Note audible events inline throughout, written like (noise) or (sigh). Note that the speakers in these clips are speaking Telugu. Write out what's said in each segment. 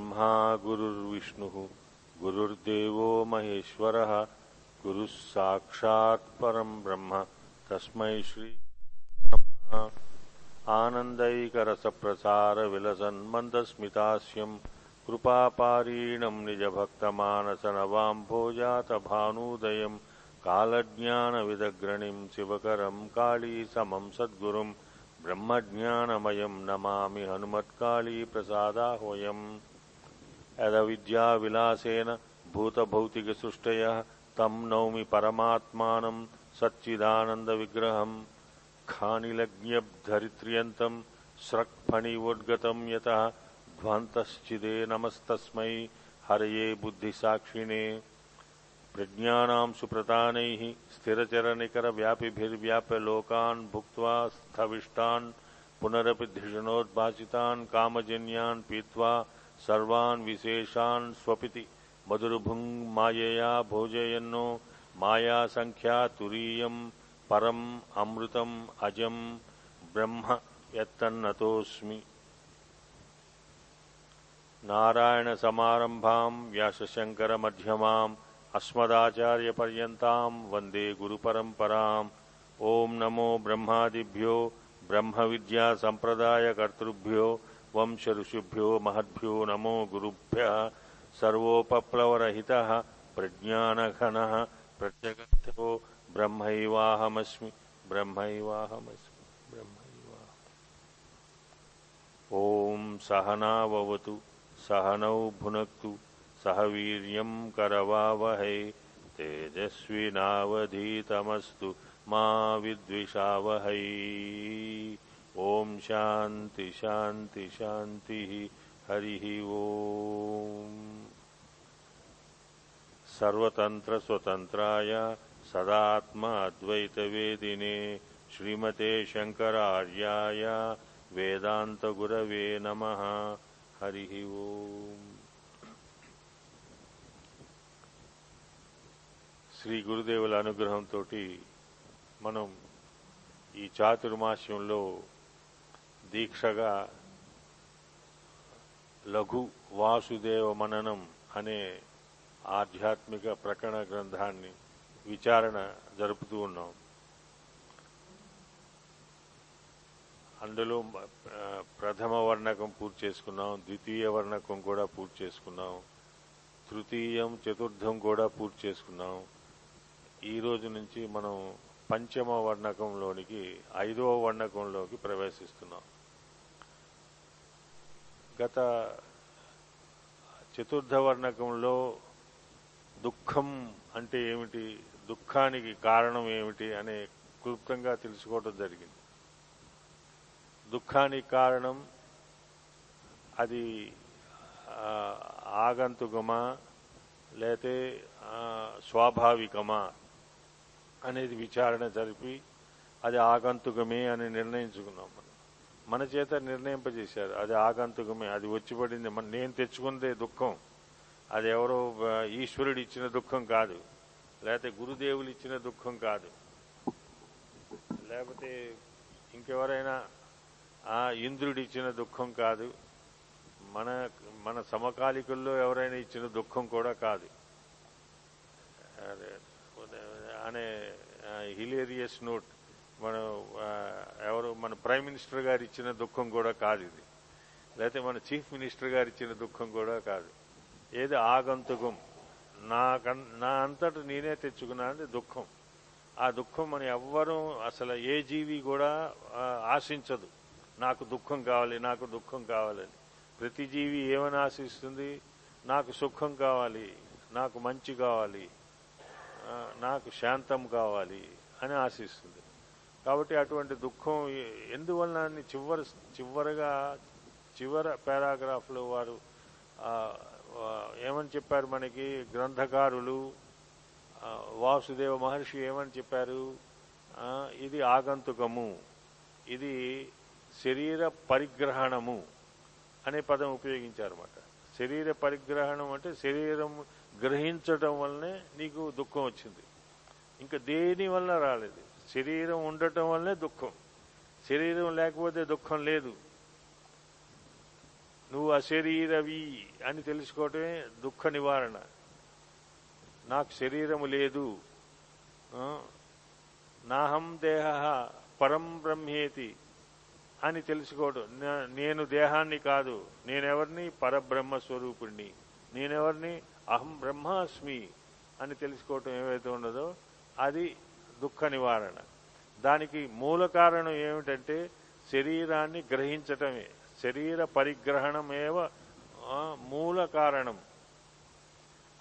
गुरुर्ब्रह्मा गुरुर्विष्णुः, गुरुर्देवो महेश्वरः, गुरुः साक्षात् परं ब्रह्म। तस्मै श्री नमः। आनन्दैकरसप्रसारविलसन्मन्दस्मितास्यम् कृपापारीणम् निजभक्तमानसनवाम्भोजातभानूदयम् कालज्ञानविदग्रणिम् शिवकरम् कालीसमम् सद्गुरुम् ब्रह्मज्ञानमयम् नमामि हनुमत्कालीप्रसादाह्वयम् यदविद्याविलासेन भूतभौतिकसृष्टयः तं नौमि परमात्मानं सच्चिदानन्दविग्रहम्। खानिलज्ञब्धरित्र्यन्तं स्रक्फणिवोद्गतं यतः ध्वान्तश्चिदे नमस्तस्मै हरये बुद्धिसाक्षिणे। प्रज्ञानां सुप्रतानैः स्थिरचरनिकरव्यापिभिर्व्याप्यलोकान् भुक्त्वा स्थविष्टान् पुनरपि धिषणोद्भासितान् कामजन्यान् पीत्वा सर्वान् विशेषान् स्वपिति मधुरभुङ् मायया भोजयन्नो मायासङ्ख्या तुरीयम् परम् अमृतम् अजम् ब्रह्म यत्तन्नतोऽस्मि नारायणसमारम्भाम् व्यासशङ्करमध्यमाम् अस्मदाचार्यपर्यन्ताम् वन्दे गुरुपरम्पराम् ॐ नमो ब्रह्मादिभ्यो ब्रह्मविद्यासम्प्रदायकर्तृभ्यो वंशऋषिभ्यो महद्भ्यो नमो गुरुभ्यः सर्वोपप्लवरहितः प्रज्ञानघनः प्रत्यगर्थो ब्रह्मैवाहमस्मि ब्रह्मैवाहमस्मि ब्रह्मैवाहम् ॐ सहनाववतु सहनौ भुनक्तु, सह वीर्यं करवावहै, तेजस्विनावधीतमस्तु मा विद्विषावहै। ॐ शान्ति शान्ति शान्तिः हरिः ॐ सर्वतन्त्रस्वतन्त्राय सदात्मा अद्वैतवेदिने श्रीमते शङ्करार्याय वेदान्तगुरवे नमः हरिः ओम् శ్రీ గురుదేవుల అనుగ్రహంతో మనం ఈ చాతుర్మాస్యంలో దీక్షగా లఘు వాసుదేవ మననం అనే ఆధ్యాత్మిక ప్రకరణ గ్రంథాన్ని విచారణ జరుపుతూ ఉన్నాం. అందులో ప్రథమ వర్ణకం పూర్తి చేసుకున్నాం ద్వితీయ వర్ణకం కూడా పూర్తి చేసుకున్నాం తృతీయం చతుర్థం కూడా పూర్తి చేసుకున్నాం. ఈ రోజు నుంచి మనం పంచమ వర్ణకంలోనికి ఐదవ వర్ణకంలోకి ప్రవేశిస్తున్నాం. గత చతుర్థ వర్ణకంలో దుఃఖం అంటే ఏమిటి? దుఃఖానికి కారణం ఏమిటి అనే క్లుప్తంగా తెలుసుకోవడం జరిగింది. దుఃఖానికి కారణం అది ఆగంతుకమా లేతే స్వాభావికమా అనేది విచారణ జరిపి అది ఆగంతుకమే అని నిర్ణయించుకున్నాం మనం. మన చేత నిర్ణయింపజేశారు. అది ఆగంతుకమే. అది వచ్చి పడింది మన నేను తెచ్చుకుందే దుఃఖం. అది ఎవరో ఈశ్వరుడు ఇచ్చిన దుఃఖం కాదు. లేకపోతే గురుదేవులు ఇచ్చిన దుఃఖం కాదు. లేకపోతే ఇంకెవరైనా ఆ ఇంద్రుడు ఇచ్చిన దుఃఖం కాదు. మన మన సమకాలికుల్లో ఎవరైనా ఇచ్చిన దుఃఖం కూడా కాదు. అదే, అనే హిలేరియస్ నోట్. మన ఎవరు మన ప్రైమ్ మినిస్టర్ గారు ఇచ్చిన దుఃఖం కూడా కాదు ఇది. లేకపోతే మన చీఫ్ మినిస్టర్ గారు ఇచ్చిన దుఃఖం కూడా కాదు. ఏది ఆగంతుకం? నా నా అంతట నేనే తెచ్చుకున్నాను దుఃఖం. ఆ దుఃఖం మనం ఎవ్వరూ అసలు ఏ జీవి కూడా ఆశించదు. నాకు దుఃఖం కావాలి నాకు దుఃఖం కావాలని ప్రతి జీవి ఏమని ఆశిస్తుంది? నాకు సుఖం కావాలి నాకు మంచి కావాలి నాకు శాంతం కావాలి అని ఆశిస్తుంది. కాబట్టి అటువంటి దుఃఖం ఎందువలన అని చివరి చివరిగా చివర పారాగ్రాఫ్లో వారు ఏమని చెప్పారు మనకి? గ్రంథకారులు వాసుదేవ మహర్షి ఏమని చెప్పారు? ఇది ఆగంతుకము. ఇది శరీర పరిగ్రహణము అనే పదం ఉపయోగించారన్నమాట శరీర పరిగ్రహణం అంటే శరీరం గ్రహించడం వల్లనే నీకు దుఃఖం వచ్చింది. ఇంకా దేని వల్ల రాలేదు? శరీరం ఉండటం వల్లే దుఃఖం. శరీరం లేకపోతే దుఃఖం లేదు. నువ్వు అశరీరవి అని తెలుసుకోవటమే దుఃఖ నివారణ. నాకు శరీరము లేదు. నాహం దేహ పరం బ్రహ్మేతి అని తెలుసుకోవడం నేను దేహాన్ని కాదు. నేనెవరిని? పరబ్రహ్మ స్వరూపుణ్ణి. నేనెవరిని? అహం బ్రహ్మాస్మి అని తెలుసుకోవటం ఏవైతే ఉండదో అది దుఃఖ నివారణ. దానికి మూల కారణం ఏమిటంటే శరీరాన్ని గ్రహించటమే. శరీర పరిగ్రహణమేవ మూల కారణం.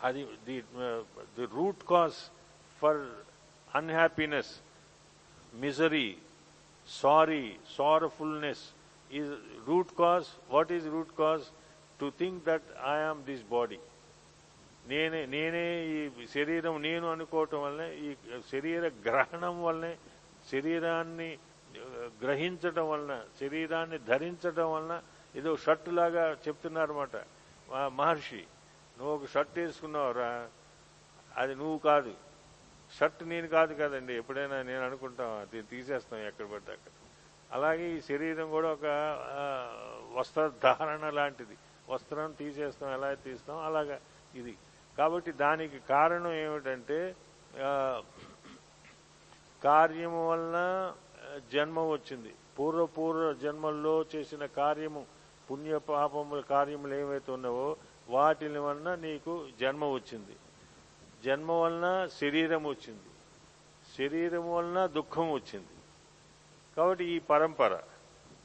అది the the root cause for unhappiness misery sorry sorrowfulness is root cause what is root cause? To think that I am this body. నేనే నేనే ఈ శరీరం నేను అనుకోవటం వల్లనే ఈ శరీర గ్రహణం వల్లనే శరీరాన్ని గ్రహించటం వలన శరీరాన్ని ధరించటం వలన ఏదో షర్టు లాగా చెప్తున్నారన్నమాట. మహర్షి నువ్వు ఒక షర్ట్ వేసుకున్నావురా అది నువ్వు కాదు. షర్ట్ నేను కాదు కదండి ఎప్పుడైనా నేను అనుకుంటాం అది తీసేస్తాం ఎక్కడ పడితే అక్కడ. అలాగే ఈ శరీరం కూడా ఒక వస్త్రధారణ లాంటిది. వస్త్రం తీసేస్తాం ఎలా తీస్తాం? అలాగా ఇది. కాబట్టి దానికి కారణం ఏమిటంటే కార్యము వలన జన్మ వచ్చింది. పూర్వపూర్వ జన్మల్లో చేసిన కార్యము పుణ్య పాపముల కార్యములు ఏవైతే ఉన్నావో వాటిని వలన నీకు జన్మ వచ్చింది. జన్మ వలన శరీరం వచ్చింది. శరీరం వలన దుఃఖం వచ్చింది. కాబట్టి ఈ పరంపర.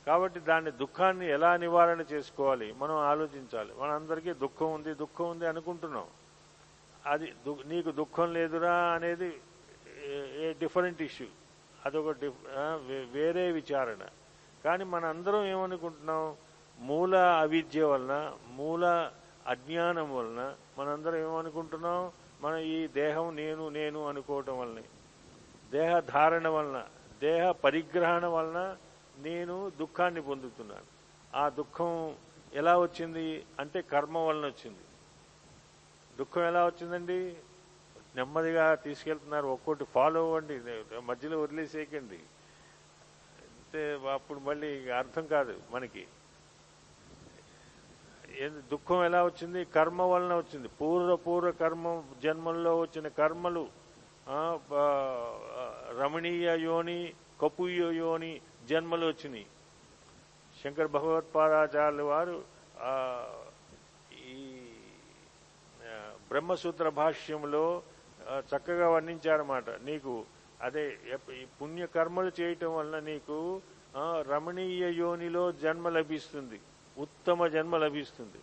కాబట్టి దాని దుఃఖాన్ని ఎలా నివారణ చేసుకోవాలి? మనం ఆలోచించాలి. మనందరికీ దుఃఖం ఉంది దుఃఖం ఉంది అనుకుంటున్నాం. అది దు- నీకు దుఃఖం లేదురా అనేది ఏ- డిఫరెంట్ ఇష్యూ అదొక డిఫ్- వే- వేరే విచారణ. కానీ మన అందరం ఏమనుకుంటున్నాం? మూల అవిద్య వలన మూల అజ్ఞానం వలన మనందరం ఏమనుకుంటున్నాం? మన ఈ దేహం నేను నేను అనుకోవటం వలనే. దేహ ధారణ వలన దేహ పరిగ్రహణ వలన నేను దుఃఖాన్ని పొందుతున్నాను. ఆ దుఃఖం ఎలా వచ్చింది? అంటే కర్మ వలన వచ్చింది. దుఃఖం ఎలా వచ్చిందండి? నెమ్మదిగా తీసుకెళ్తున్నారు. ఒక్కోటి ఫాలో అవ్వండి. మధ్యలో వదిలేసేయకండి. అంటే అప్పుడు మళ్ళీ అర్థం కాదు మనకి. దుఃఖం ఎలా వచ్చింది? కర్మ వలన వచ్చింది. పూర్వ పూర్వ కర్మ జన్మల్లో వచ్చిన కర్మలు రమణీయ యోని కపుయ యోని జన్మలు వచ్చినాయి. శంకర్ భగవత్పాదాచార్యులు వారు బ్రహ్మసూత్ర భాష్యంలో చక్కగా వర్ణించారన్నమాట. నీకు అదే ఈ పుణ్యకర్మలు చేయటం వలన నీకు రమణీయ యోనిలో జన్మ లభిస్తుంది. ఉత్తమ జన్మ లభిస్తుంది.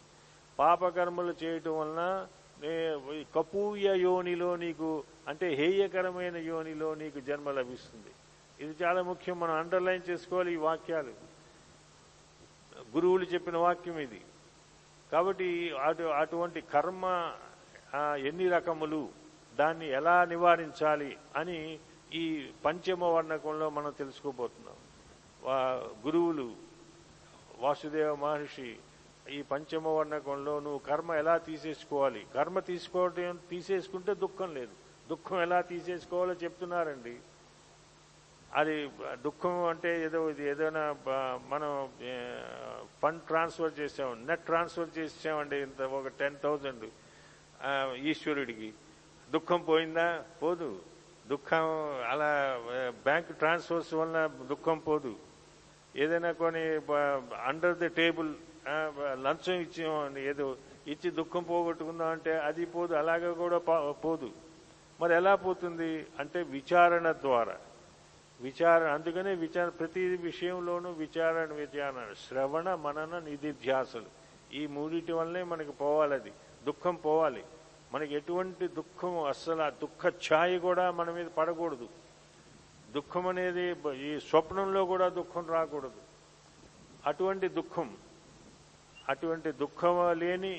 పాపకర్మలు చేయటం వలన కపూయ యోనిలో నీకు అంటే హేయకరమైన యోనిలో నీకు జన్మ లభిస్తుంది. ఇది చాలా ముఖ్యం మనం అండర్లైన్ చేసుకోవాలి ఈ వాక్యాలు. గురువులు చెప్పిన వాక్యం ఇది. కాబట్టి అటు అటువంటి కర్మ ఎన్ని రకములు దాన్ని ఎలా నివారించాలి అని ఈ పంచమ వర్ణకంలో మనం తెలుసుకోబోతున్నాం. వా- గురువులు వాసుదేవ మహర్షి ఈ పంచమ వర్ణకంలో నువ్వు కర్మ ఎలా తీసేసుకోవాలి? కర్మ తీసుకోవటం తీసేసుకుంటే దుఃఖం లేదు. దుఃఖం ఎలా తీసేసుకోవాలో చెప్తున్నారండి. అది దుఃఖం అంటే ఏదో ఇది ఏదైనా మనం ఫండ్ ట్రాన్స్ఫర్ చేసాం నెట్ ట్రాన్స్ఫర్ చేసామండి ఇంత ఒక టెన్ థౌజండ్. ఈశ్వరుడికి. దుఃఖం పోయిందా? పోదు. దుఃఖం అలా బ్యాంక్ ట్రాన్స్ఫర్స్ వల్ల దుఃఖం పోదు. ఏదైనా కొన్ని అండర్ ది టేబుల్ లంచం ఇచ్చామని ఏదో ఇచ్చి దుఃఖం పోగొట్టుకుందాం అంటే అది పోదు అలాగే కూడా పోదు. మరి ఎలా పోతుంది? అంటే విచారణ ద్వారా. విచారణ అందుకనే విచార ప్రతి విషయంలోనూ విచారణ విచారణ. శ్రవణ మనన నిధిధ్యాసలు. ఈ మూడిటి వల్లనే మనకి పోవాలి అది దుఃఖం పోవాలి. మనకి ఎటువంటి దుఃఖం అస్సలు ఆ దుఃఖ ఛాయ కూడా మన మీద పడకూడదు. దుఃఖం అనేది ఈ స్వప్నంలో కూడా దుఃఖం రాకూడదు. అటువంటి దుఃఖం అటువంటి దుఃఖం లేని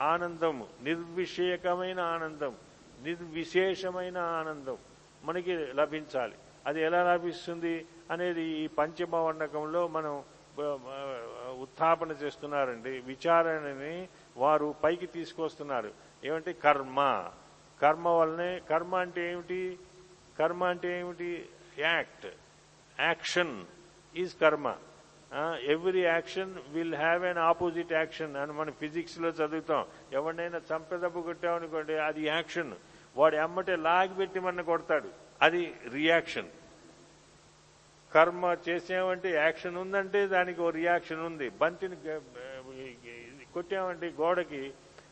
ఆనందము నిర్విషయకమైన ఆనందం నిర్విశేషమైన ఆనందం మనకి లభించాలి. అది ఎలా లభిస్తుంది అనేది ఈ పంచమవర్ణకంలో మనం ఉత్థాపన చేస్తున్నారండి. విచారణని వారు పైకి తీసుకొస్తున్నారు. ఏమంటే కర్మ. కర్మ వల్లనే కర్మ అంటే ఏమిటి? కర్మ అంటే ఏమిటి? Act. Action is karma. Every action will have an opposite action. అని మనం ఫిజిక్స్లో చదువుతాం. ఎవరినైనా చంపెదబ్బు కొట్టామనుకోండి అది యాక్షన్. వాడు ఎమ్మటే లాగిపెట్టి మన కొడతాడు. అది రియాక్షన్. కర్మ చేసామంటే యాక్షన్ ఉందంటే దానికి ఓ రియాక్షన్ ఉంది. బంతిని కొట్టామంటే గోడకి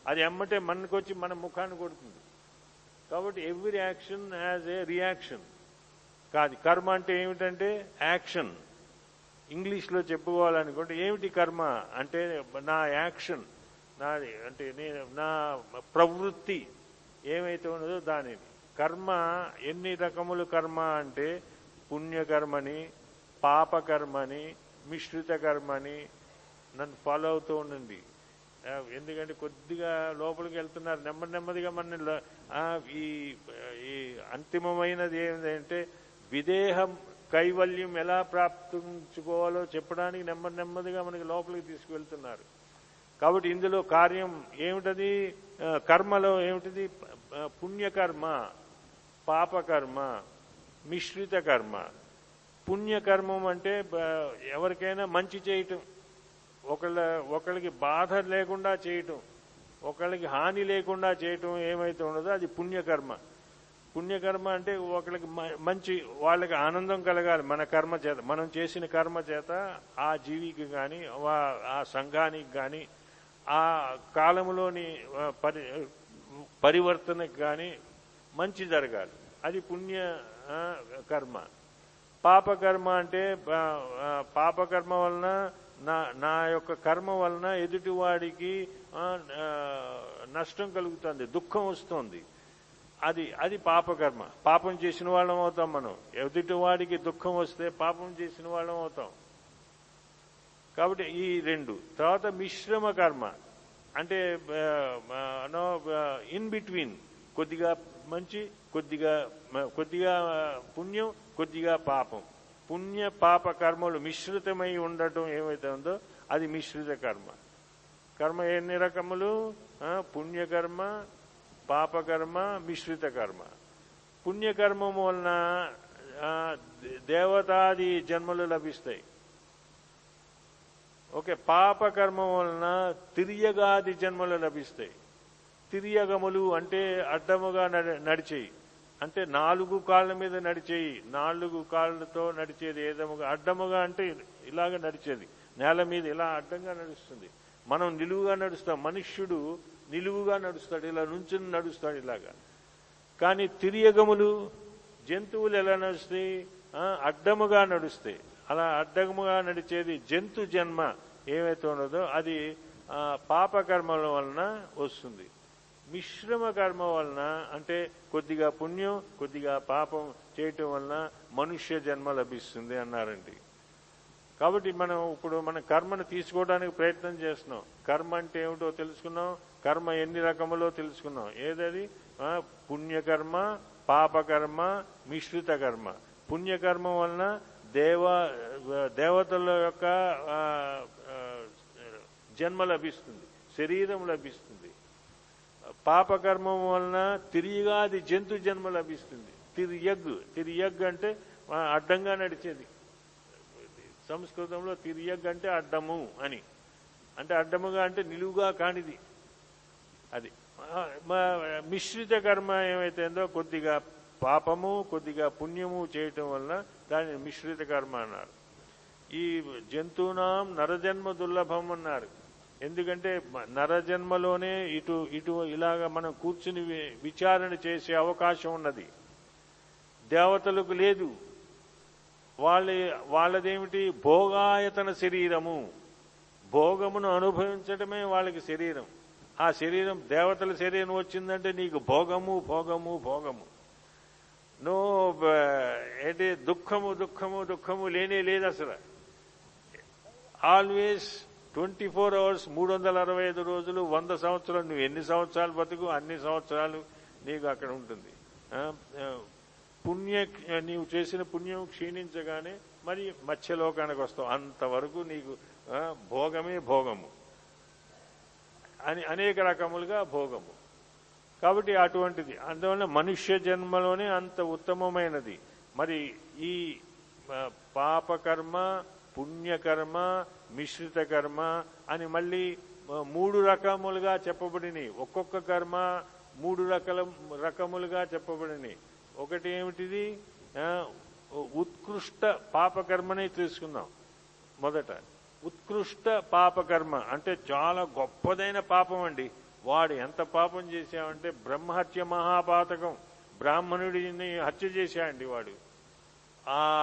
అది ఎమ్మటే మనకొచ్చి మన ముఖాన్ని కొడుతుంది. కాబట్టి every action as a reaction కాదు కర్మ అంటే ఏమిటంటే యాక్షన్ ఇంగ్లీష్లో చెప్పుకోవాలనుకుంటే ఏమిటి కర్మ అంటే నా యాక్షన్ నాది అంటే నేను నా ప్రవృత్తి ఏమైతే ఉన్నదో దానిది. కర్మ ఎన్ని రకములు కర్మ అంటే పుణ్యకర్మని పాపకర్మని మిశ్రిత కర్మని నన్ను ఫాలో అవుతూ ఉండండి. ఎందుకంటే కొద్దిగా లోపలికి వెళ్తున్నారు. నెమ్మది నెమ్మదిగా మన ఈ ఈ అంతిమమైనది ఏంటంటే విదేహం కైవల్యం ఎలా ప్రాప్తించుకోవాలో చెప్పడానికి నెమ్మది నెమ్మదిగా మనకి లోపలికి తీసుకువెళ్తున్నారు. కాబట్టి ఇందులో కార్యం ఏమిటది? కర్మలో ఏమిటిది? పుణ్యకర్మ పాపకర్మ మిశ్రిత కర్మ. పుణ్యకర్మం అంటే ఎవరికైనా మంచి చేయటం. ఒకళ్ళ ఒకళ్ళకి బాధ లేకుండా చేయటం ఒకళ్ళకి హాని లేకుండా చేయటం ఏమైతే ఉండదో అది పుణ్యకర్మ. పుణ్యకర్మ అంటే ఒకళ్ళకి మ- మంచి వాళ్ళకి ఆనందం కలగాలి మన కర్మ చేత మనం చేసిన కర్మ చేత ఆ జీవికి కానీ ఆ సంఘానికి కానీ ఆ కాలంలోని పరి పరివర్తనకు కానీ మంచి జరగాలి. అది పుణ్య కర్మ. పాపకర్మ అంటే పాపకర్మ వలన నా నా యొక్క కర్మ వలన ఎదుటివాడికి నష్టం కలుగుతుంది దుఃఖం వస్తుంది. అది అది పాపకర్మ. పాపం చేసిన వాళ్ళం అవుతాం మనం. ఎదుటివాడికి దుఃఖం వస్తే పాపం చేసిన వాళ్ళం అవుతాం. కాబట్టి ఈ రెండు. తర్వాత మిశ్రమ కర్మ. అంటే ఇన్ బిట్వీన్ కొద్దిగా మంచి కొద్దిగా కొద్దిగా పుణ్యం కొద్దిగా పాపం. పుణ్య పాప కర్మలు మిశ్రితమై ఉండటం ఏమైతే ఉందో అది మిశ్రిత కర్మ. కర్మ ఎన్ని రకములు? పుణ్యకర్మ పాపకర్మ మిశ్రిత కర్మ. పుణ్యకర్మం వలన దేవతాది జన్మలు లభిస్తాయి. ఓకే పాపకర్మం వలన తిరియగాది జన్మలు లభిస్తాయి. తిరియగములు అంటే అడ్డముగా నడ- నడిచేయి. అంటే నాలుగు కాళ్ళ మీద నడిచేయి నాలుగు కాళ్ళతో నడిచేది ఏదముగా అడ్డముగా అంటే ఇలాగ నడిచేది. నేల మీద ఇలా అడ్డంగా నడుస్తుంది. మనం నిలువుగా నడుస్తాం. మనుష్యుడు నిలువుగా నడుస్తాడు. ఇలా నుంచుని నడుస్తాడు ఇలాగా. కానీ తిరియగములు జంతువులు ఎలా నడుస్తాయి? అడ్డముగా నడుస్తాయి. అలా అడ్డముగా నడిచేది జంతు జన్మ ఏమైతే ఉన్నదో అది పాపకర్మల వలన వస్తుంది. మిశ్రమ కర్మ వలన అంటే కొద్దిగా పుణ్యం కొద్దిగా పాపం చేయటం వలన మనుష్య జన్మ లభిస్తుంది అన్నారండి. కాబట్టి మనం ఇప్పుడు మన కర్మను తీసుకోవడానికి ప్రయత్నం చేస్తున్నాం. కర్మ అంటే ఏమిటో తెలుసుకున్నాం. కర్మ ఎన్ని రకములో తెలుసుకున్నాం. ఏదది? పుణ్యకర్మ పాపకర్మ మిశ్రిత కర్మ. పుణ్యకర్మ వలన దేవ దేవతల యొక్క జన్మ లభిస్తుంది. శరీరం లభిస్తుంది. పాపకర్మం వలన తిరిగిగా అది జంతు జన్మ లభిస్తుంది. తిరియగ్ తిరియగ్ అంటే అడ్డంగా నడిచేది. సంస్కృతంలో తిరియగ్ అంటే అడ్డము అని. అంటే అడ్డముగా అంటే నిలువుగా కానిది. అది. మిశ్రిత కర్మ ఏమైతేందో కొద్దిగా పాపము కొద్దిగా పుణ్యము చేయటం వలన దాన్ని మిశ్రిత కర్మ అన్నారు. ఈ జంతువునాం నరజన్మ దుర్లభం అన్నారు. ఎందుకంటే నరజన్మలోనే ఇటు ఇటు ఇలాగ మనం కూర్చుని విచారణ చేసే అవకాశం ఉన్నది. దేవతలకు లేదు. వాళ్ళ వాళ్ళదేమిటి? భోగాయతన శరీరము. భోగమును అనుభవించడమే వాళ్ళకి శరీరం. ఆ శరీరం దేవతల శరీరం వచ్చిందంటే నీకు భోగము భోగము భోగము. నో బ- ఏంటి? దుఃఖము దుఃఖము దుఃఖము లేనే లేదు అసలు. ఆల్వేస్ ట్వంటీ ఫోర్ అవర్స్ మూడు వందల అరవై ఐదు రోజులు వంద సంవత్సరాలు నువ్వు ఎన్ని సంవత్సరాలు బతుకు అన్ని సంవత్సరాలు నీకు అక్కడ ఉంటుంది. పుణ్య నీవు చేసిన పుణ్యం క్షీణించగానే మరి మత్స్యలోకానికి వస్తావు. అంతవరకు నీకు భోగమే భోగము. అని అనేక రకములుగా భోగము. కాబట్టి అటువంటిది. అందువల్ల మనుష్య జన్మలోనే అంత ఉత్తమమైనది. మరి ఈ పాపకర్మ పుణ్యకర్మ మిశ్రిత కర్మ అని మళ్ళీ మూడు రకములుగా చెప్పబడినాయి ఒక్కొక్క కర్మ మూడు రకాల రకములుగా చెప్పబడినాయి ఒకటి ఏమిటిది? ఉత్కృష్ట పాపకర్మనే తీసుకుందాం. మొదట ఉత్కృష్ట పాపకర్మ అంటే చాలా గొప్పదైన పాపం అండి. వాడు ఎంత పాపం చేశామంటే బ్రహ్మహత్య మహాపాతకం. బ్రాహ్మణుడిని హత్య చేశాడండి వాడు.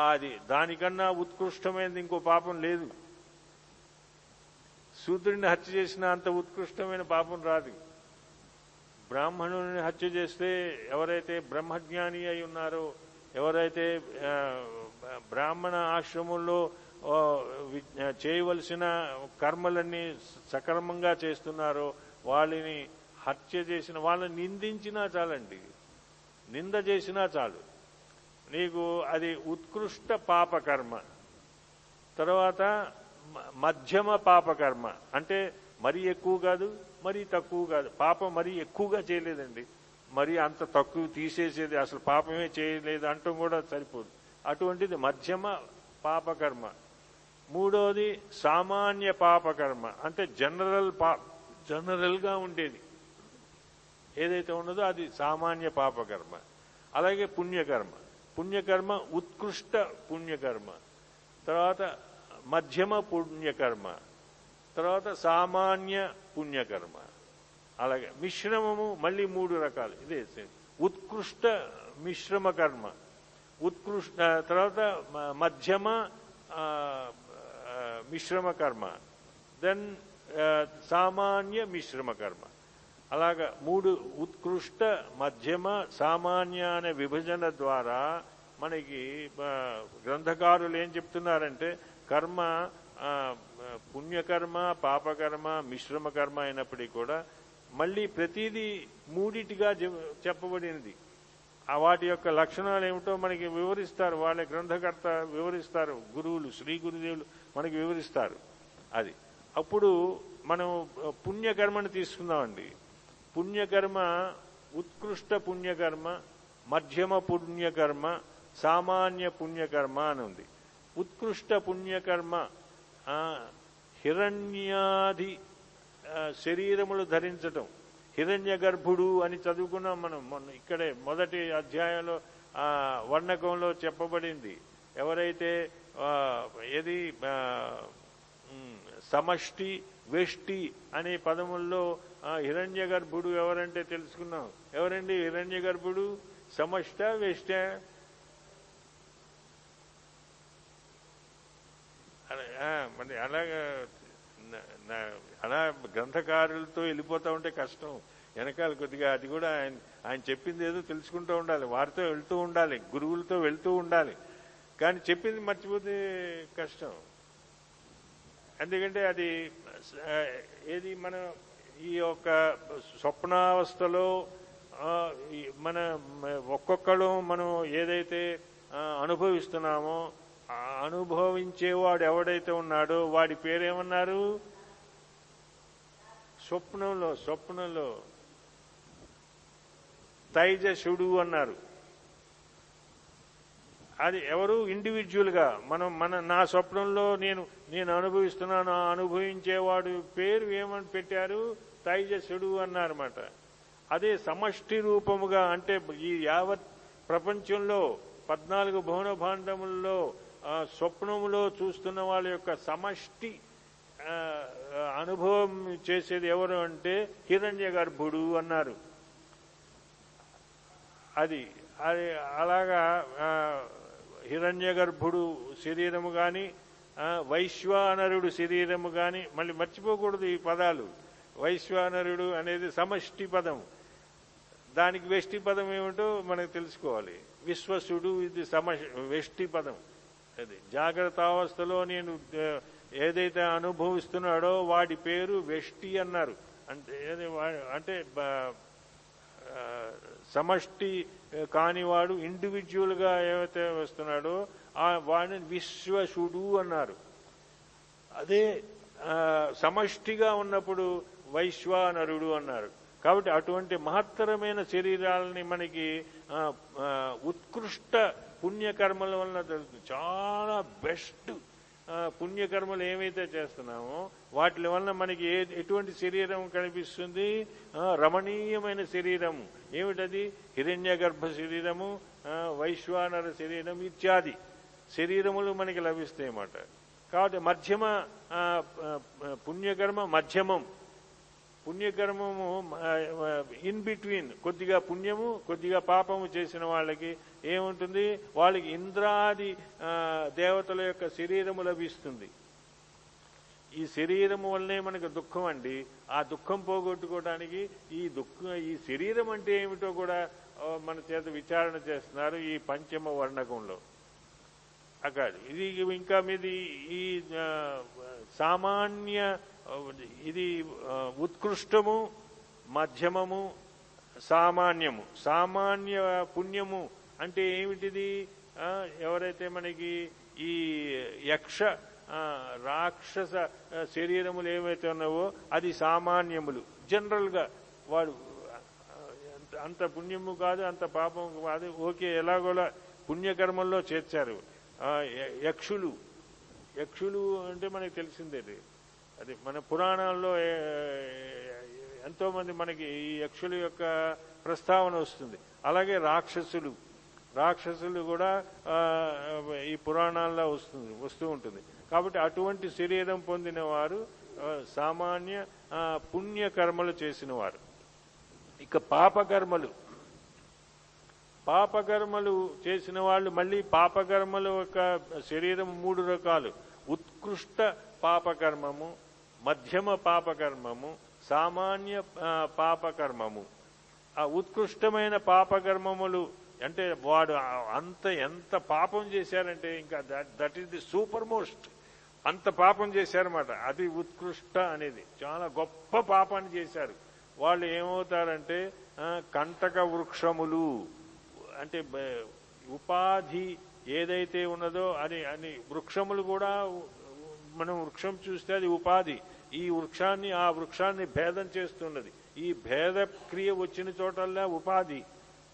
అది దానికన్నా ఉత్కృష్టమైనది ఇంకో పాపం లేదు. శూద్రుడిని హత్య చేసిన అంత ఉత్కృష్టమైన పాపం రాదు. బ్రాహ్మణుని హత్య చేస్తే ఎవరైతే బ్రహ్మజ్ఞాని అయి ఉన్నారో ఎవరైతే బ్రాహ్మణ ఆశ్రమంలో చేయవలసిన కర్మలన్నీ సక్రమంగా చేస్తున్నారో వాళ్ళని హత్య చేసిన వాళ్ళని నిందించినా చాలండి. నింద చేసినా చాలు. నీకు అది ఉత్కృష్ట పాపకర్మ. తర్వాత మధ్యమ పాపకర్మ. అంటే మరీ ఎక్కువ కాదు మరీ తక్కువ కాదు. పాపం మరీ ఎక్కువగా చేయలేదండి. మరి అంత తక్కువ తీసేసేది అసలు పాపమే చేయలేదు అంటూ కూడా సరిపోదు. అటువంటిది మధ్యమ పాపకర్మ. మూడోది సామాన్య పాపకర్మ. అంటే జనరల్ పా జనరల్గా ఉండేది. ఏదైతే ఉన్నదో అది సామాన్య పాపకర్మ. అలాగే పుణ్యకర్మ. పుణ్యకర్మ ఉత్కృష్ట పుణ్యకర్మ. తర్వాత మధ్యమ పుణ్యకర్మ తర్వాత సామాన్య పుణ్యకర్మ. అలాగే మిశ్రమము మళ్ళీ మూడు రకాలు. ఇదే ఉత్కృష్ట మిశ్రమ కర్మ. ఉత్కృష్ట తర్వాత మ- మధ్యమ మిశ్రమ కర్మ. దెన్ సామాన్య మిశ్రమ కర్మ. అలాగా మూడు ఉత్కృష్ట మధ్యమ సామాన్య అనే విభజన ద్వారా మనకి గ్రంథకారులు ఏం చెప్తున్నారంటే కర్మ పుణ్యకర్మ పాపకర్మ మిశ్రమ కర్మ అయినప్పటికీ కూడా మళ్ళీ ప్రతిదీ మూడిటిగా చెప్- చెప్పబడినది. ఆ వాటి యొక్క లక్షణాలు ఏమిటో మనకి వివరిస్తారు. వాళ్ళ గ్రంథకర్త వివరిస్తారు. గురువులు శ్రీ గురుదేవులు మనకి వివరిస్తారు. అది. అప్పుడు మనం పుణ్యకర్మను తీసుకుందామండి. పుణ్యకర్మ ఉత్కృష్ట పుణ్యకర్మ మధ్యమ పుణ్యకర్మ సామాన్య పుణ్యకర్మ అని ఉంది. ఉత్కృష్ట పుణ్యకర్మ హిరణ్యాది శరీరములు ధరించటం. హిరణ్య గర్భుడు అని చదువుకున్నాం మనం మొన్న ఇక్కడే మొదటి అధ్యాయంలో ఆ, వర్ణకంలో చెప్పబడింది. ఎవరైతే ఏది సమష్టి వెష్టి అనే పదముల్లో హిరణ్య గర్భుడు ఎవరంటే తెలుసుకున్నాం. ఎవరండి హిరణ్య గర్భుడు సమష్ట వెష్ట అలా- ఆ, మరి అలాగా అలా గ్రంథకారులతో వెళ్ళిపోతా ఉంటే కష్టం. వెనకాల కొద్దిగా అది కూడా ఆయన ఆయన చెప్పింది ఏదో తెలుసుకుంటూ ఉండాలి. వారితో వెళ్తూ ఉండాలి. గురువులతో వెళ్తూ ఉండాలి. కానీ చెప్పింది మర్చిపోతే కష్టం. ఎందుకంటే అది ఏది మన ఈ యొక్క స్వప్నావస్థలో మన ఒక్కొక్కడు మనం ఏదైతే అనుభవిస్తున్నామో అనుభవించేవాడు ఎవడైతే ఉన్నాడో వాడి పేరేమన్నారు? స్వప్నంలో స్వప్నంలో. తైజసుడు అన్నారు. అది ఎవరు? ఇండివిజువల్గా మనం మన నా స్వప్నంలో నేను నేను అనుభవిస్తున్నాను ఆ అనుభవించేవాడు పేరు ఏమని పెట్టారు? తైజసుడు అన్నారన్నమాట. అదే సమష్టి రూపముగా అంటే ఈ యావత్ ప్రపంచంలో పద్నాలుగు భువన భాండముల్లో స్వప్నములో చూస్తున్న వాళ్ళ యొక్క సమష్టి అనుభవం చేసేది ఎవరు అంటే హిరణ్య గర్భుడు అన్నారు. అది అది అలాగా హిరణ్య గర్భుడు శరీరము కానీ వైశ్వానరుడు శరీరము కానీ మళ్ళీ మర్చిపోకూడదు ఈ పదాలు. వైశ్వానరుడు అనేది సమష్టి పదం దానికి వెష్టి పదం ఏమిటో మనకు తెలుసుకోవాలి. విశ్వసుడు ఇది సమ వెష్టి పదం. అది. జాగ్రత్త అవస్థలో నేను ఏదైతే అనుభవిస్తున్నాడో వాడి పేరు వెష్టి అన్నారు. అంటే అంటే సమష్టి కానివాడు ఇండివిజువల్గా ఏవైతే వస్తున్నాడో ఆ వాడిని విశ్వసుడు అన్నారు. అదే సమష్టిగా ఉన్నప్పుడు వైశ్వానరుడు అన్నారు. కాబట్టి అటువంటి మహత్తరమైన శరీరాలని మనకి ఉత్కృష్ట పుణ్యకర్మల వలన దొరుకుతుంది చాలా బెస్ట్ పుణ్యకర్మలు ఏమైతే చేస్తున్నామో వాటి వలన మనకి ఏ ఎటువంటి శరీరం కనిపిస్తుంది? రమణీయమైన శరీరం. ఏమిటది? హిరణ్య గర్భ శరీరము వైశ్వానర శరీరం ఇత్యాది శరీరములు మనకి లభిస్తాయి అన్నమాట. కాబట్టి మధ్యమ పుణ్యకర్మ మధ్యమం. పుణ్యకర్మము ఇన్ బిట్వీన్ కొద్దిగా పుణ్యము కొద్దిగా పాపము చేసిన వాళ్ళకి ఏముంటుంది? వాళ్ళకి ఇంద్రాది దేవతల యొక్క శరీరము లభిస్తుంది. ఈ శరీరము వల్లనే మనకు దుఃఖం అండి. ఆ దుఃఖం పోగొట్టుకోవడానికి ఈ దుఃఖం ఈ శరీరం అంటే ఏమిటో కూడా మన చేత విచారణ చేస్తున్నారు ఈ పంచమ వర్ణకంలో. అక్కడ ఇది ఇంకా మీది ఈ సామాన్య ఇది ఉత్కృష్టము మధ్యమము సామాన్యము. సామాన్య పుణ్యము అంటే ఏమిటిది? ఎవరైతే మనకి ఈ యక్ష రాక్షస శరీరములు ఏమైతే ఉన్నావో అది సామాన్యములు. జనరల్గా వాడు అంత- పుణ్యము కాదు అంత పాపము కాదు ఓకే ఎలాగోలా పుణ్యకర్మల్లో చేర్చారు. యక్షులు. యక్షులు అంటే మనకి తెలిసిందే అది. అది మన పురాణాల్లో ఎంతో మంది మనకి ఈ యక్షుల యొక్క ప్రస్తావన వస్తుంది. అలాగే రాక్షసులు. రాక్షసులు కూడా ఈ పురాణాల్లో వస్తుంది వస్తూ ఉంటుంది. కాబట్టి అటువంటి శరీరం పొందిన వారు సామాన్య పుణ్యకర్మలు చేసిన వారు ఇక పాపకర్మలు. పాపకర్మలు చేసిన వాళ్ళు మళ్ళీ పాపకర్మల యొక్క శరీరం మూడు రకాలు. ఉత్కృష్ట పాపకర్మము మధ్యమ పాపకర్మము సామాన్య పాపకర్మము. ఆ ఉత్కృష్టమైన పాపకర్మములు అంటే వాడు అంత ఎంత పాపం చేశారంటే ఇంకా that is the super most అంత పాపం చేశారన్నమాట. అది ఉత్కృష్ట అనేది. చాలా గొప్ప పాపాన్ని చేశారు. వాళ్ళు ఏమవుతారంటే కంటక వృక్షములు అంటే ఉపాధి ఏదైతే ఉన్నదో అని అని వృక్షములు కూడా మనం వృక్షం చూస్తే అది ఉపాధి. ఈ వృక్షాన్ని ఆ వృక్షాన్ని భేదం చేస్తున్నది. ఈ భేద క్రియ వచ్చిన చోటల్లా ఉపాధి.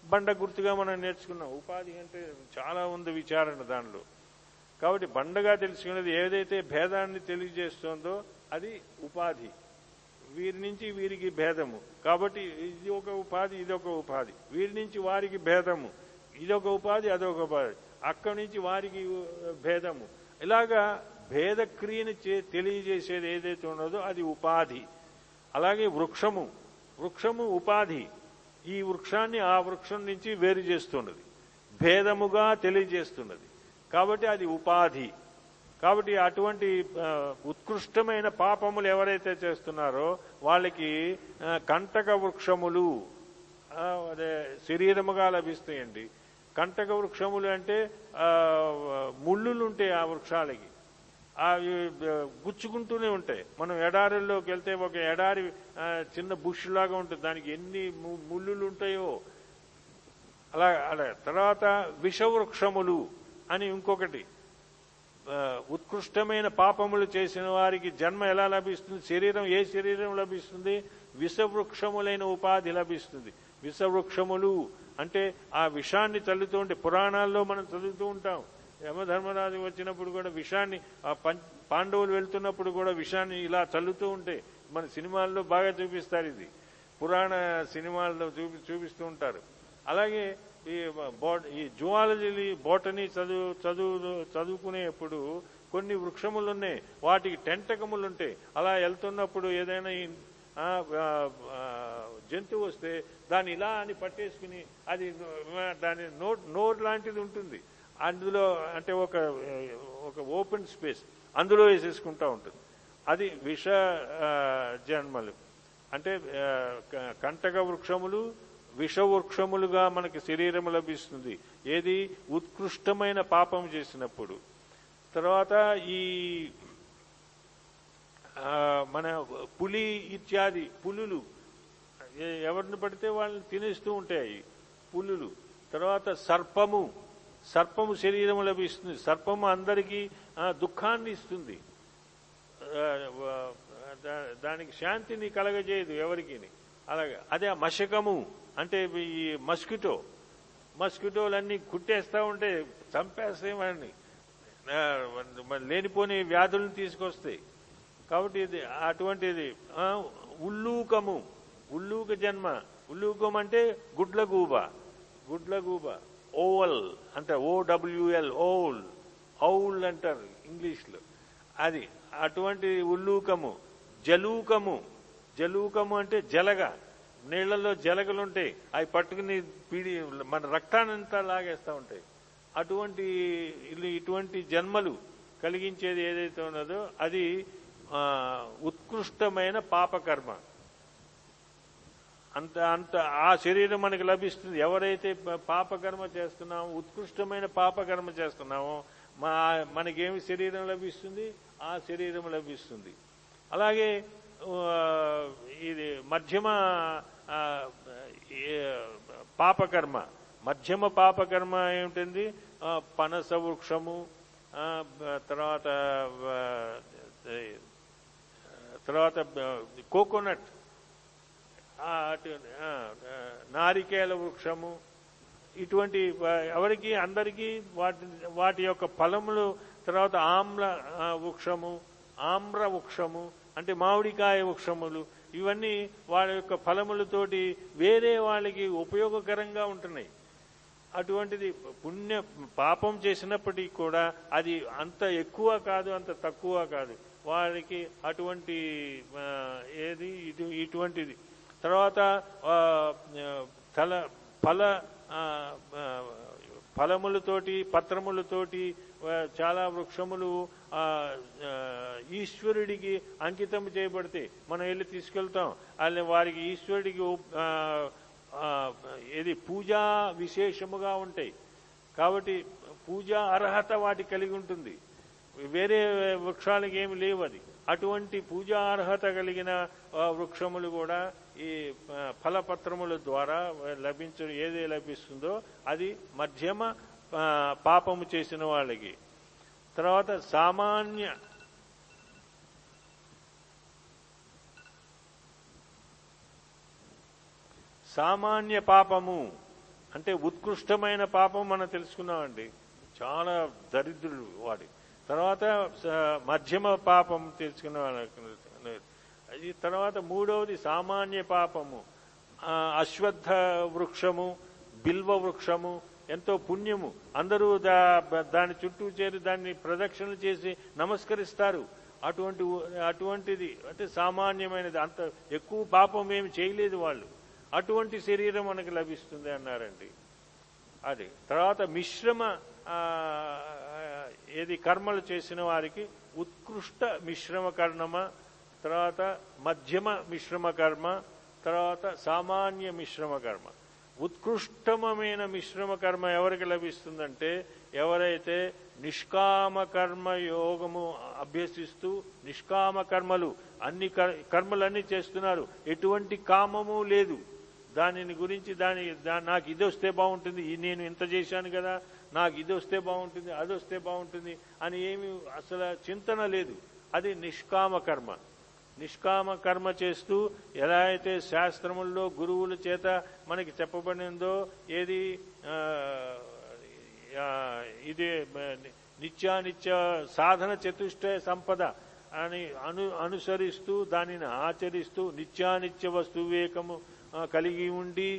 బండ గుర్తుగా మనం నేర్చుకున్నాం. ఉపాధి అంటే చాలా ఉంది విచారణ దానిలో. కాబట్టి బండగా తెలుసుకునేది ఏదైతే భేదాన్ని తెలియజేస్తుందో అది ఉపాధి. వీరి నుంచి వీరికి భేదము. కాబట్టి ఇది ఒక ఉపాధి ఇదొక ఉపాధి. వీరి నుంచి వారికి భేదము. ఇదొక ఉపాధి అదొక ఉపాధి. అక్కడి నుంచి వారికి భేదము. ఇలాగా భేదక్రియను చే- తెలియజేసేది ఏదైతే ఉన్నదో అది ఉపాధి. అలాగే వృక్షము. వృక్షము ఉపాధి. ఈ వృక్షాన్ని ఆ వృక్షం నుంచి వేరు చేస్తున్నది. భేదముగా తెలియజేస్తున్నది. కాబట్టి అది ఉపాధి. కాబట్టి అటువంటి ఉత్కృష్టమైన పాపములు ఎవరైతే చేస్తున్నారో వాళ్ళకి కంటక వృక్షములు అదే శరీరముగా లభిస్తాయండి. కంటక వృక్షములు అంటే ముళ్ళులుంటాయి ఆ వృక్షాలకి. అవి గుచ్చుకుంటూనే ఉంటాయి. మనం ఎడారిలోకి వెళ్తే ఒక ఎడారి చిన్న బుష్ లాగా ఉంటుంది. దానికి ఎన్ని ము- ముళ్ళులు ఉంటాయో. అలా అలా తర్వాత విషవృక్షములు అని ఇంకొకటి. ఉత్కృష్టమైన పాపములు చేసిన వారికి జన్మ ఎలా లభిస్తుంది? శరీరం ఏ శరీరం లభిస్తుంది? విషవృక్షములైన ఉపాధి లభిస్తుంది. విషవృక్షములు అంటే ఆ విషాన్ని చల్లుతూ ఉంటే పురాణాల్లో మనం చదువుతూ ఉంటాం. యమధర్మరాజు వచ్చినప్పుడు కూడా విషాన్ని ఆ పం- పాండవులు వెళ్తున్నప్పుడు కూడా విషాన్ని ఇలా చల్లుతూ ఉంటే మన సినిమాల్లో బాగా చూపిస్తారు ఇది. పురాణ సినిమాల్లో చూపి చూపిస్తూ ఉంటారు. అలాగే ఈ ఈ జువాలజీ బోటనీ చదువు చదువు చదువుకునేప్పుడు కొన్ని వృక్షములు ఉన్నాయి వాటికి టెంటకములు ఉంటాయి అలా వెళ్తున్నప్పుడు ఏదైనా జంతువు వస్తే దాన్ని ఇలా అని పట్టేసుకుని అది దాని నోట్ నోరు లాంటిది ఉంటుంది. అందులో అంటే ఒక ఒక ఓపెన్ స్పేస్ అందులో వేసేసుకుంటా ఉంటుంది. అది విష జన్మలు. అంటే కంటక వృక్షములు విషవృక్షములుగా మనకి శరీరం లభిస్తుంది. ఏది? ఉత్కృష్టమైన పాపం చేసినప్పుడు. తర్వాత ఈ మన పులి ఇత్యాది పులులు ఎవరిని పడితే వాళ్ళని తినేస్తూ ఉంటాయి పులులు. తర్వాత సర్పము. సర్పము శరీరం లభిస్తుంది. సర్పము అందరికీ దుఃఖాన్ని ఇస్తుంది. దా- దానికి శాంతిని కలగజేయదు ఎవరికి అలాగే. అదే మశకము అంటే ఈ మస్కిటో. మస్కిటోలన్నీ కుట్టేస్తా ఉంటే చంపేస్తాయి వాడిని. లేనిపోని వ్యాధులను తీసుకొస్తాయి. కాబట్టి ఇది అటువంటిది. ఉల్లూకము. ఉల్లూక జన్మ. ఉల్లూకం అంటే గుడ్ల గూబ గుడ్ల గూబ ఓవల్ అంటే ఓడబ్ల్యూఎల్ ఓల్ ఔల్ అంటారు ఇంగ్లీష్లో. అది అటువంటి ఉల్లూకము జలూకము. జలూకము అంటే జలగ. నీళ్ళలో జలగలు ఉంటాయి అవి పట్టుకుని పీడి మన రక్తానంతా లాగేస్తూ ఉంటాయి. అటువంటి ఇల్లు- ఇటువంటి జన్మలు కలిగించేది ఏదైతే ఉన్నదో అది ఉత్కృష్టమైన పాపకర్మ. అంత అంత ఆ శరీరం మనకి లభిస్తుంది. ఎవరైతే పాపకర్మ చేస్తున్నామో ఉత్కృష్టమైన పాపకర్మ చేస్తున్నామో మా మనకేమి శరీరం లభిస్తుంది? ఆ శరీరం లభిస్తుంది. అలాగే ఇది మధ్యమ పాపకర్మ. మధ్యమ పాపకర్మ ఏమిటండి? పనస వృక్షము తర్వాత తర్వాత కోకోనట్. అటు, నారికేల వృక్షము. ఇటువంటి ఎవరికి అందరికీ వాటి వాటి యొక్క ఫలములు తర్వాత ఆమ్ల వృక్షము ఆమ్ర వృక్షము అంటే మామిడికాయ వృక్షములు ఇవన్నీ వాళ్ళ యొక్క ఫలములతోటి వేరే వాళ్ళకి ఉపయోగకరంగా ఉంటున్నాయి. అటువంటిది పుణ్య పాపం చేసినప్పటికీ కూడా అది అంత ఎక్కువ కాదు అంత తక్కువ కాదు. వారికి అటువంటి ఏది ఇటు ఇటువంటిది. తర్వాత ఫల ఫల ఫలములతోటి పత్రములతోటి చాలా వృక్షములు ఈశ్వరుడికి అంకితం చేయబడితే మనం వెళ్ళి తీసుకెళ్తాం. అది వారికి ఈశ్వరుడికి ఇది పూజా విశేషముగా ఉంటాయి. కాబట్టి పూజా అర్హత వాటి కలిగి ఉంటుంది. వేరే వృక్షాలకి ఏమి లేవు అది. అటువంటి పూజా అర్హత కలిగిన వృక్షములు కూడా ఈ ఫలపత్రముల ద్వారా లభించడం ఏది లభిస్తుందో అది మధ్యమ పాపము చేసిన వాళ్ళకి. తర్వాత సామాన్య సామాన్య పాపము అంటే ఉత్కృష్టమైన పాపం మనం తెలుసుకున్నామండి. చాలా దరిద్రులు వాడి. తర్వాత మధ్యమ పాపం తెలుసుకున్న వాళ్ళకి ఈ తర్వాత మూడవది సామాన్య పాపము. అశ్వత్థ వృక్షము బిల్వ వృక్షము ఎంతో పుణ్యము. అందరూ దా దాని చుట్టూ చేరి దాన్ని ప్రదక్షిణలు చేసి నమస్కరిస్తారు. అటువంటి అటువంటిది అంటే సామాన్యమైనది. అంత ఎక్కువ పాపం ఏమి చేయలేదు వాళ్ళు. అటువంటి శరీరం మనకు లభిస్తుంది అన్నారండి. అది. తర్వాత మిశ్రమ ఏది కర్మలు చేసిన వారికి ఉత్కృష్ట మిశ్రమ కర్ణమా తర్వాత మధ్యమ మిశ్రమ కర్మ తర్వాత సామాన్య మిశ్రమ కర్మ. ఉత్కృష్టమైన మిశ్రమ కర్మ ఎవరికి లభిస్తుందంటే ఎవరైతే నిష్కామ కర్మ యోగము అభ్యసిస్తూ నిష్కామ కర్మలు అన్ని కర్మలన్నీ చేస్తున్నారు. ఎటువంటి కామము లేదు. దానిని గురించి దాని నాకు ఇది వస్తే బాగుంటుంది నేను ఇంత చేశాను కదా నాకు ఇది వస్తే బాగుంటుంది అది వస్తే బాగుంటుంది అని ఏమి అసలు చింతన లేదు. అది నిష్కామ కర్మ. నిష్కామ కర్మ చేస్తూ ఎలా అయితే శాస్త్రముల్లో గురువుల చేత మనకి చెప్పబడిందో ఏది ఇది నిత్యానిత్య సాధన చతుష్టయ సంపద అని అను అనుసరిస్తూ దానిని ఆచరిస్తూ నిత్యానిత్య వస్తువేకము కలిగి ఉండి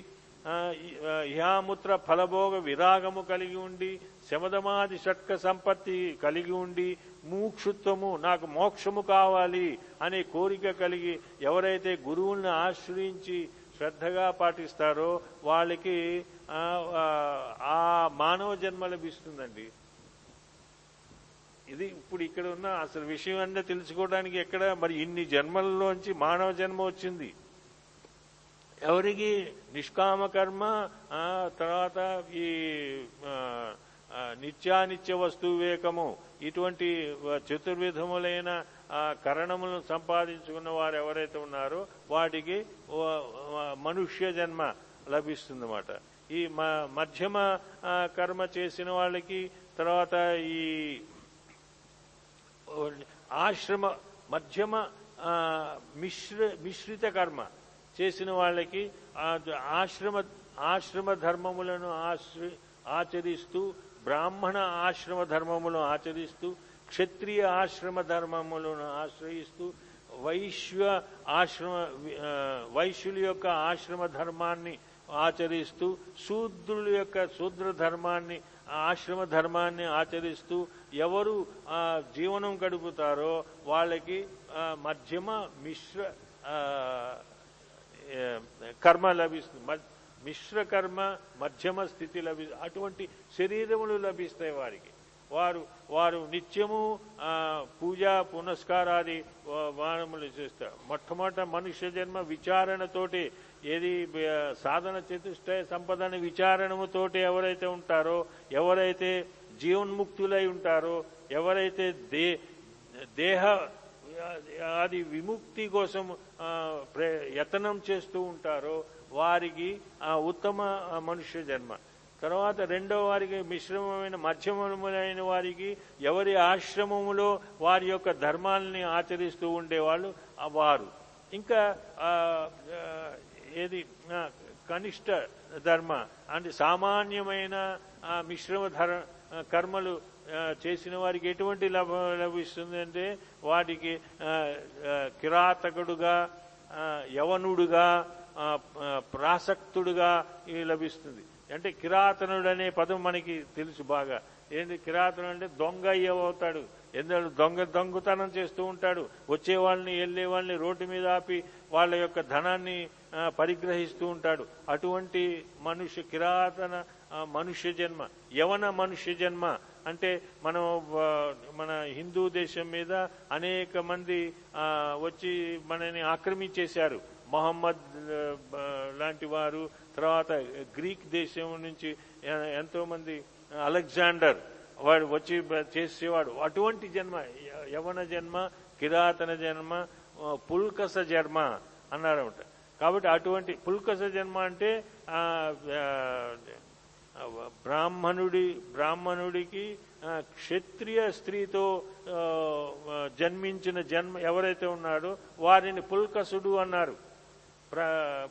ఇహాముత్ర ఫలభోగ విరాగము కలిగి ఉండి శమదమాది షట్క సంపత్తి కలిగి ఉండి మూక్షుత్వము నాకు మోక్షము కావాలి అనే కోరిక కలిగి ఎవరైతే గురువుల్ని ఆశ్రయించి శ్రద్ధగా పాటిస్తారో వాళ్ళకి ఆ, మానవ జన్మ లభిస్తుందండి. ఇది ఇప్పుడు ఇక్కడ ఉన్న అసలు విషయం అన్నీ తెలుసుకోవడానికి ఎక్కడ మరి ఇన్ని జన్మల్లోంచి మానవ జన్మ వచ్చింది? ఎవరికి? నిష్కామ కర్మ తర్వాత ఈ నిత్యానిత్య వస్తు వివేకము. ఇటువంటి చతుర్విధములైన కరణములను సంపాదించుకున్న వారు ఎవరైతే ఉన్నారో వాటికి మనుష్య జన్మ లభిస్తుందన్నమాట. ఈ మ- మధ్యమ కర్మ చేసిన వాళ్ళకి తర్వాత ఈ ఆశ్రమ మధ్యమ మిశ్ర మిశ్రిత కర్మ చేసిన వాళ్ళకి ఆశ్రమ ఆశ్రమ ధర్మములను ఆశ్రి ఆచరిస్తూ బ్రాహ్మణ ఆశ్రమ ధర్మములను ఆచరిస్తూ క్షత్రియ ఆశ్రమ ధర్మములను ఆశ్రయిస్తూ వైశ్వ ఆశ్రమ వైశ్యుల యొక్క ఆశ్రమ ధర్మాన్ని ఆచరిస్తూ శూద్రుల యొక్క శూద్ర ధర్మాన్ని ఆశ్రమ ధర్మాన్ని ఆచరిస్తూ ఎవరు ఆ, జీవనం గడుపుతారో వాళ్ళకి మధ్యమ మిశ్ర కర్మ లభిస్తుంది. మిశ్రకర్మ మధ్యమ స్థితి లభి అటువంటి శరీరములు లభిస్తాయి వారికి. వారు వారు నిత్యము పూజ పునస్కారాది వానములు చేస్తారు. మొట్టమొదట మనుష్య జన్మ విచారణతోటి ఏది సాధన చతుష్టయ సంపదన విచారణముతోటి ఎవరైతే ఉంటారో ఎవరైతే జీవన్ముక్తులై ఉంటారో ఎవరైతే దే దేహ అది విముక్తి కోసం యతనం చేస్తూ ఉంటారో వారికి ఆ ఉత్తమ మనుష్య జన్మ. తర్వాత రెండవ వారికి మిశ్రమమైన మధ్యమమైన వారికి ఎవరి ఆశ్రమములో వారి యొక్క ధర్మాలని ఆచరిస్తూ ఉండేవాళ్ళు వారు. ఇంకా ఏది? కనిష్ట ధర్మ అంటే సామాన్యమైన మిశ్రమ ధర కర్మలు చేసిన వారికి ఎటువంటి లభ లభిస్తుంది అంటే వాటికి కిరాతకుడుగా యవనుడుగా ప్రాసక్తుడుగా లభిస్తుంది. అంటే కిరాతనుడు అనే పదం మనకి తెలుసు బాగా. ఏంటి కిరాతనుడు అంటే దొంగ అవుతాడు ఎందుకంటే దొంగ దొంగతనం చేస్తూ ఉంటాడు. వచ్చే వాళ్ళని వెళ్ళే వాళ్ళని రోడ్డు మీద ఆపి వాళ్ళ యొక్క ధనాన్ని పరిగ్రహిస్తూ ఉంటాడు. అటువంటి మనుష్య కిరాతన మనుష్య జన్మ యవన మనుష్య జన్మ అంటే మనం మన హిందూ దేశం మీద అనేక మంది వచ్చి మనని ఆక్రమించేశారు. మహమ్మద్ లాంటి వారు తర్వాత గ్రీక్ దేశం నుంచి ఎంతోమంది ఎంతో మంది అలెగ్జాండర్ వాడు వచ్చి చేసేవాడు. అటువంటి జన్మ యవన జన్మ కిరాతన జన్మ పుల్కస జన్మ అన్నారన్నమాట. కాబట్టి అటువంటి పుల్కస జన్మ అంటే బ్రాహ్మణుడి బ్రాహ్మణుడికి క్షత్రియ స్త్రీతో జన్మించిన జన్మ ఎవరైతే ఉన్నాడో వారిని పుల్కసుడు అన్నారు.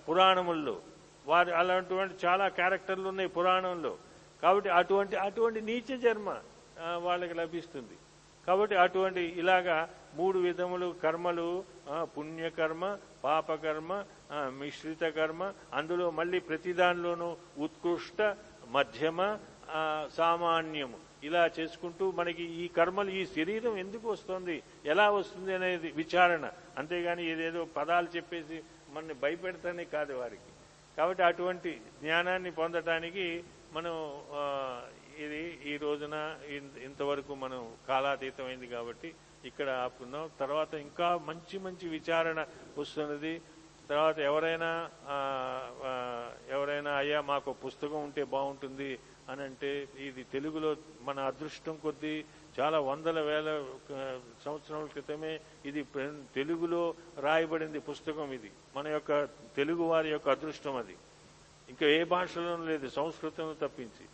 పురాణముల్లో. వారి అలాంటి చాలా క్యారెక్టర్లు ఉన్నాయి పురాణంలో. కాబట్టి అటువంటి అటువంటి నీచ జన్మ వాళ్ళకి లభిస్తుంది. కాబట్టి అటువంటి ఇలాగా మూడు విధములు కర్మలు పుణ్యకర్మ పాపకర్మ మిశ్రిత కర్మ అందులో మళ్ళీ ప్రతి దానిలోనూ ఉత్కృష్ట మధ్యమ సామాన్యము. ఇలా చేసుకుంటూ మనకి ఈ కర్మలు ఈ శరీరం ఎందుకు వస్తుంది? ఎలా వస్తుంది అనేది విచారణ. అంతేగాని ఏదేదో పదాలు చెప్పేసి మనని భయపెడతానే కాదు వారికి. కాబట్టి అటువంటి జ్ఞానాన్ని పొందటానికి మనం ఇది ఈ రోజున ఇంతవరకు మనం కాలాతీతమైంది కాబట్టి ఇక్కడ ఆపుకుందాం తర్వాత ఇంకా మంచి మంచి విచారణ వస్తున్నది. తర్వాత ఎవరైనా ఎవరైనా అయ్యా మాకు పుస్తకం ఉంటే బాగుంటుంది అని అంటే ఇది తెలుగులో మన అదృష్టం కొద్దీ చాలా వందల వేల సంవత్సరాల క్రితమే ఇది తెలుగులో రాయబడింది పుస్తకం ఇది. మన యొక్క తెలుగు వారి యొక్క అదృష్టం అది. ఇంకా ఏ భాషలోనూ లేదు సంస్కృతం తప్పించి.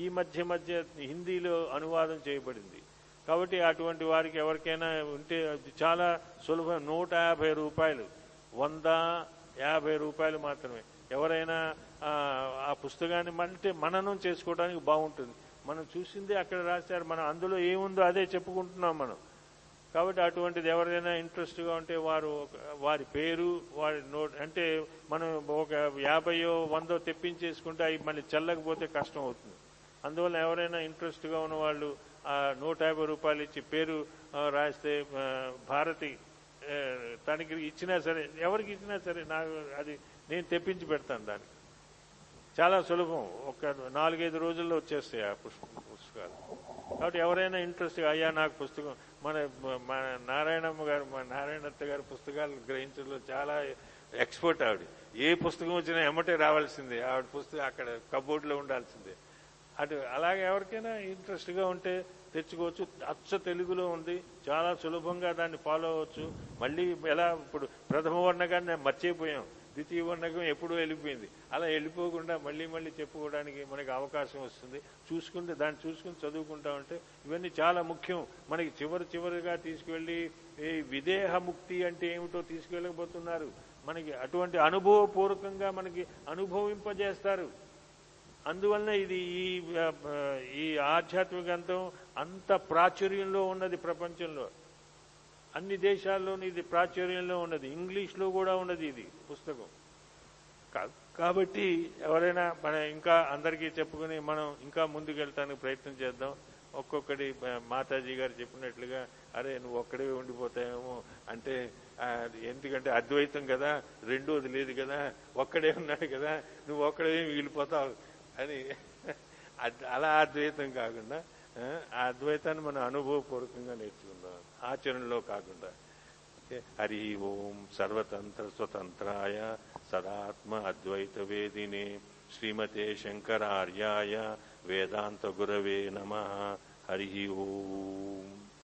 ఈ మధ్య మధ్య హిందీలో అనువాదం చేయబడింది. కాబట్టి అటువంటి వారికి ఎవరికైనా ఉంటే చాలా సులభం. నూట యాభై రూపాయలు వంద యాభై రూపాయలు మాత్రమే. ఎవరైనా ఆ, ఆ పుస్తకాన్ని అంటే మననం చేసుకోవడానికి బాగుంటుంది. మనం చూసిందే అక్కడ రాశారు. మనం అందులో ఏముందో అదే చెప్పుకుంటున్నాం మనం. కాబట్టి అటువంటిది ఎవరిదైనా ఇంట్రెస్ట్గా ఉంటే వారు వారి పేరు వారి నోట్ అంటే మనం ఒక యాభయో వందో తెప్పించేసుకుంటే అవి మళ్ళీ చల్లకపోతే కష్టం అవుతుంది. అందువల్ల ఎవరైనా ఇంట్రెస్ట్గా ఉన్న వాళ్ళు ఆ నూట యాభై రూపాయలు ఇచ్చి పేరు రాస్తే భారతి తనకి ఇచ్చినా సరే ఎవరికి ఇచ్చినా సరే నాకు అది నేను తెప్పించి పెడతాను దానికి. చాలా సులభం. ఒక నాలుగైదు రోజుల్లో వచ్చేస్తాయి ఆ పుష్ప పుస్తకాలు కాబట్టి ఎవరైనా ఇంట్రెస్ట్ అయ్యా నాకు పుస్తకం మన మన నారాయణమ్మ గారు మన నారాయణత్త గారి పుస్తకాలు గ్రహించడంలో చాలా ఎక్స్పర్ట్ ఆవిడ. ఏ పుస్తకం వచ్చినా ఎమ్మటే రావాల్సిందే. ఆవిడ పుస్తకం అక్కడ కబోర్డ్లో ఉండాల్సిందే. అటు అలాగే ఎవరికైనా ఇంట్రెస్ట్గా ఉంటే తెచ్చుకోవచ్చు. అచ్చ తెలుగులో ఉంది. చాలా సులభంగా దాన్ని ఫాలో అవ్వచ్చు. మళ్ళీ ఎలా ఇప్పుడు ప్రథమ వర్ణకాన్ని మర్చిపోయాం. ద్వితీయ వర్ణకం ఎప్పుడూ వెళ్ళిపోయింది. అలా వెళ్ళిపోకుండా మళ్ళీ మళ్ళీ చెప్పుకోవడానికి మనకి అవకాశం వస్తుంది. చూసుకుంటే దాన్ని చూసుకుని చదువుకుంటా ఉంటే ఇవన్నీ చాలా ముఖ్యం. మనకి చివరి చివరిగా తీసుకువెళ్ళి ఈ విదేహ ముక్తి అంటే ఏమిటో తీసుకెళ్ళకపోతున్నారు మనకి అటువంటి అనుభవపూర్వకంగా మనకి అనుభవింపజేస్తారు. అందువలన ఇది ఈ ఈ ఆధ్యాత్మిక గ్రంథం అంత ప్రాచుర్యంలో ఉన్నది ప్రపంచంలో. అన్ని దేశాల్లోనూ ఇది ప్రాచుర్యంలో ఉన్నది. ఇంగ్లీష్లో కూడా ఉన్నది ఇది పుస్తకం. కాబట్టి ఎవరైనా మన ఇంకా అందరికీ చెప్పుకుని మనం ఇంకా ముందుకెళ్తానికి ప్రయత్నం చేద్దాం. ఒక్కొక్కటి మాతాజీ గారు చెప్పినట్లుగా అరే నువ్వు ఒక్కడే ఉండిపోతావేమో అంటే ఎందుకంటే అద్వైతం కదా రెండోది లేదు కదా ఒక్కడే ఉన్నాడు కదా నువ్వు ఒక్కడే మిగిలిపోతావు అని. (laughs) అలా అద్వైతం కాకుండా ఆ, అద్వైతాన్ని మనం అనుభవపూర్వకంగా నేర్చుకుందాం. ఆచరణలో కాకుండా. హరి ఓం సర్వతంత్ర స్వతంత్రాయ సదాత్మ అద్వైత వేదినే శ్రీమతే శంకరార్యాయ వేదాంత గురవే నమ. హరి ఓం.